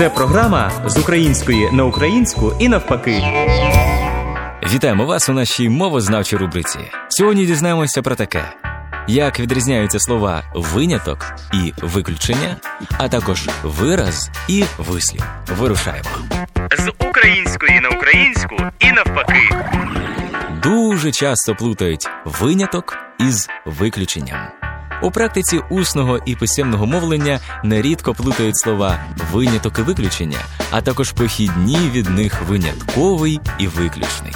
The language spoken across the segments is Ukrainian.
Це програма з української на українську і навпаки. Вітаємо вас у нашій мовознавчій рубриці. Сьогодні дізнаємося про таке: як відрізняються слова виняток і виключення, а також вираз і вислів. Вирушаємо. З української на українську і навпаки. Дуже часто плутають виняток із виключенням. У практиці усного і писемного мовлення нерідко плутають слова виняток і виключення, а також похідні від них винятковий і виключний.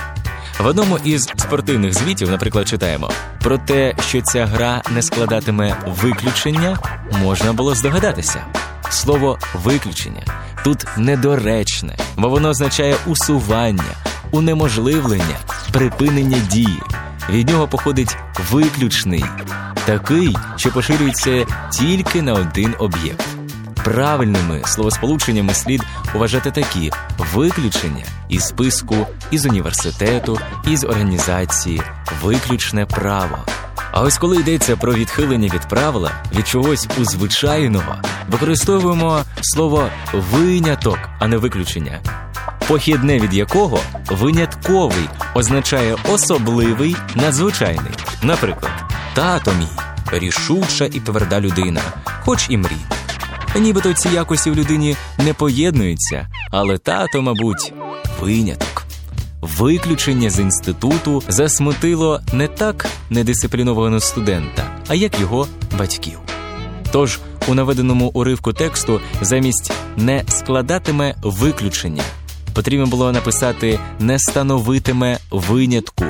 В одному із спортивних звітів, наприклад, читаємо про те, що ця гра не складатиме виключення, можна було здогадатися. Слово виключення тут недоречне, бо воно означає усування, унеможливлення, припинення дії. Від нього походить виключний, такий, що поширюється тільки на один об'єкт. Правильними словосполученнями слід вважати такі виключення із списку, із університету, із організації, виключне право. А ось коли йдеться про відхилення від правила, від чогось узвичайного, використовуємо слово виняток, а не виключення. Похідне від якого винятковий означає особливий, надзвичайний. Наприклад, тато мій рішуча і тверда людина, хоч і мрій. Нібито ці якості в людині не поєднуються, але тато, мабуть, виняток. Виключення з інституту засмутило не так недисциплінованого студента, а як його батьків. Тож у наведеному уривку тексту замість не складатиме виключення потрібно було написати не становитиме винятку.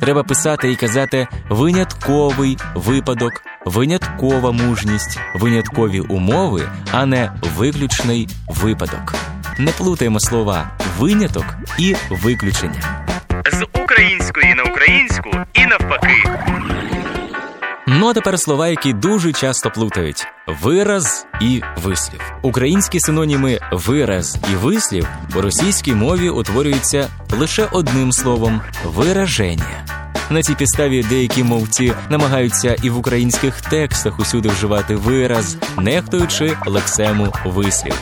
Треба писати і казати винятковий випадок, виняткова мужність, виняткові умови, а не виключний випадок. Не плутаємо слова виняток і виключення. З української на українську і навпаки. Ну а тепер слова, які дуже часто плутають: вираз і вислів. Українські синоніми вираз і вислів у російській мові утворюються лише одним словом вираження. На цій підставі деякі мовці намагаються і в українських текстах усюди вживати вираз, нехтуючи лексему вислів.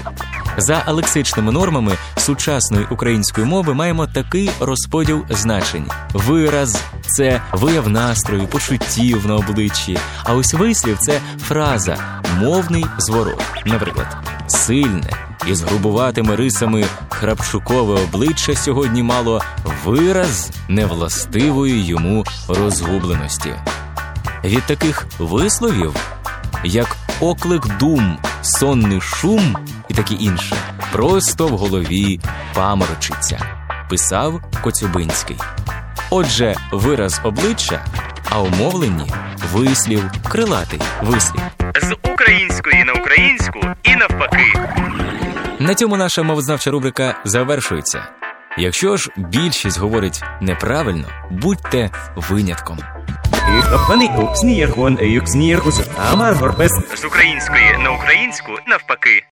За лексичними нормами сучасної української мови маємо такий розподіл значень: вираз це вияв настрою, почуттів на обличчі. А ось вислів це фраза, мовний зворот. Наприклад, сильне із грубуватими рисами храпшукове обличчя сьогодні мало вираз невластивої йому розгубленості. Від таких висловів, як оклик дум, сонний шум і таке інше, просто в голові паморочиться, писав Коцюбинський. Отже, вираз обличчя, а у мовленні вислів, крилатий вислів. З української на українську. На цьому наша мовознавча рубрика завершується. Якщо ж більшість говорить неправильно, будьте винятком. З української на українську навпаки.